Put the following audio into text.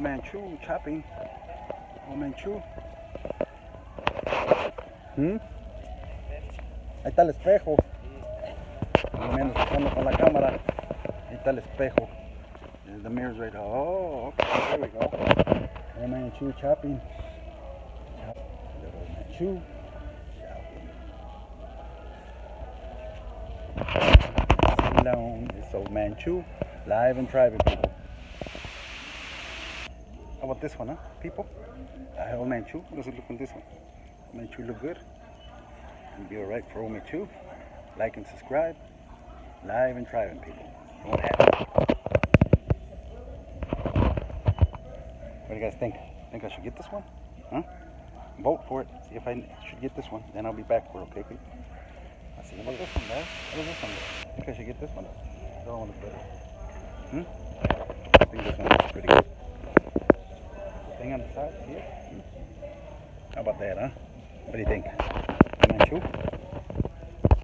Man Chu chopping. Old Man Chu. ¿Mm? Ahí está el espejo. Más o menos estando con la cámara. Ahí está el espejo. And The mirror's right. Oh, okay. There we go. Old Man Chu chopping. Chop. Little Man Chu. It's old Man Chu. Live and driving people. How about this one, huh? People? Uh, old Man Chu. What does it look on this one? Man Chu look good. And be alright for old Man Chu. Like and subscribe. Live and driving people. It. What do you guys think? Think I should get this one? Huh? Vote for it. See if I should get this one. Then I'll be back for it, okay, people? Let's see. What this one, guys? What is this one? Think I should get this one? That one looks better. Hmm? Thing on the side here. How about that, huh? What do you think? Man Chu?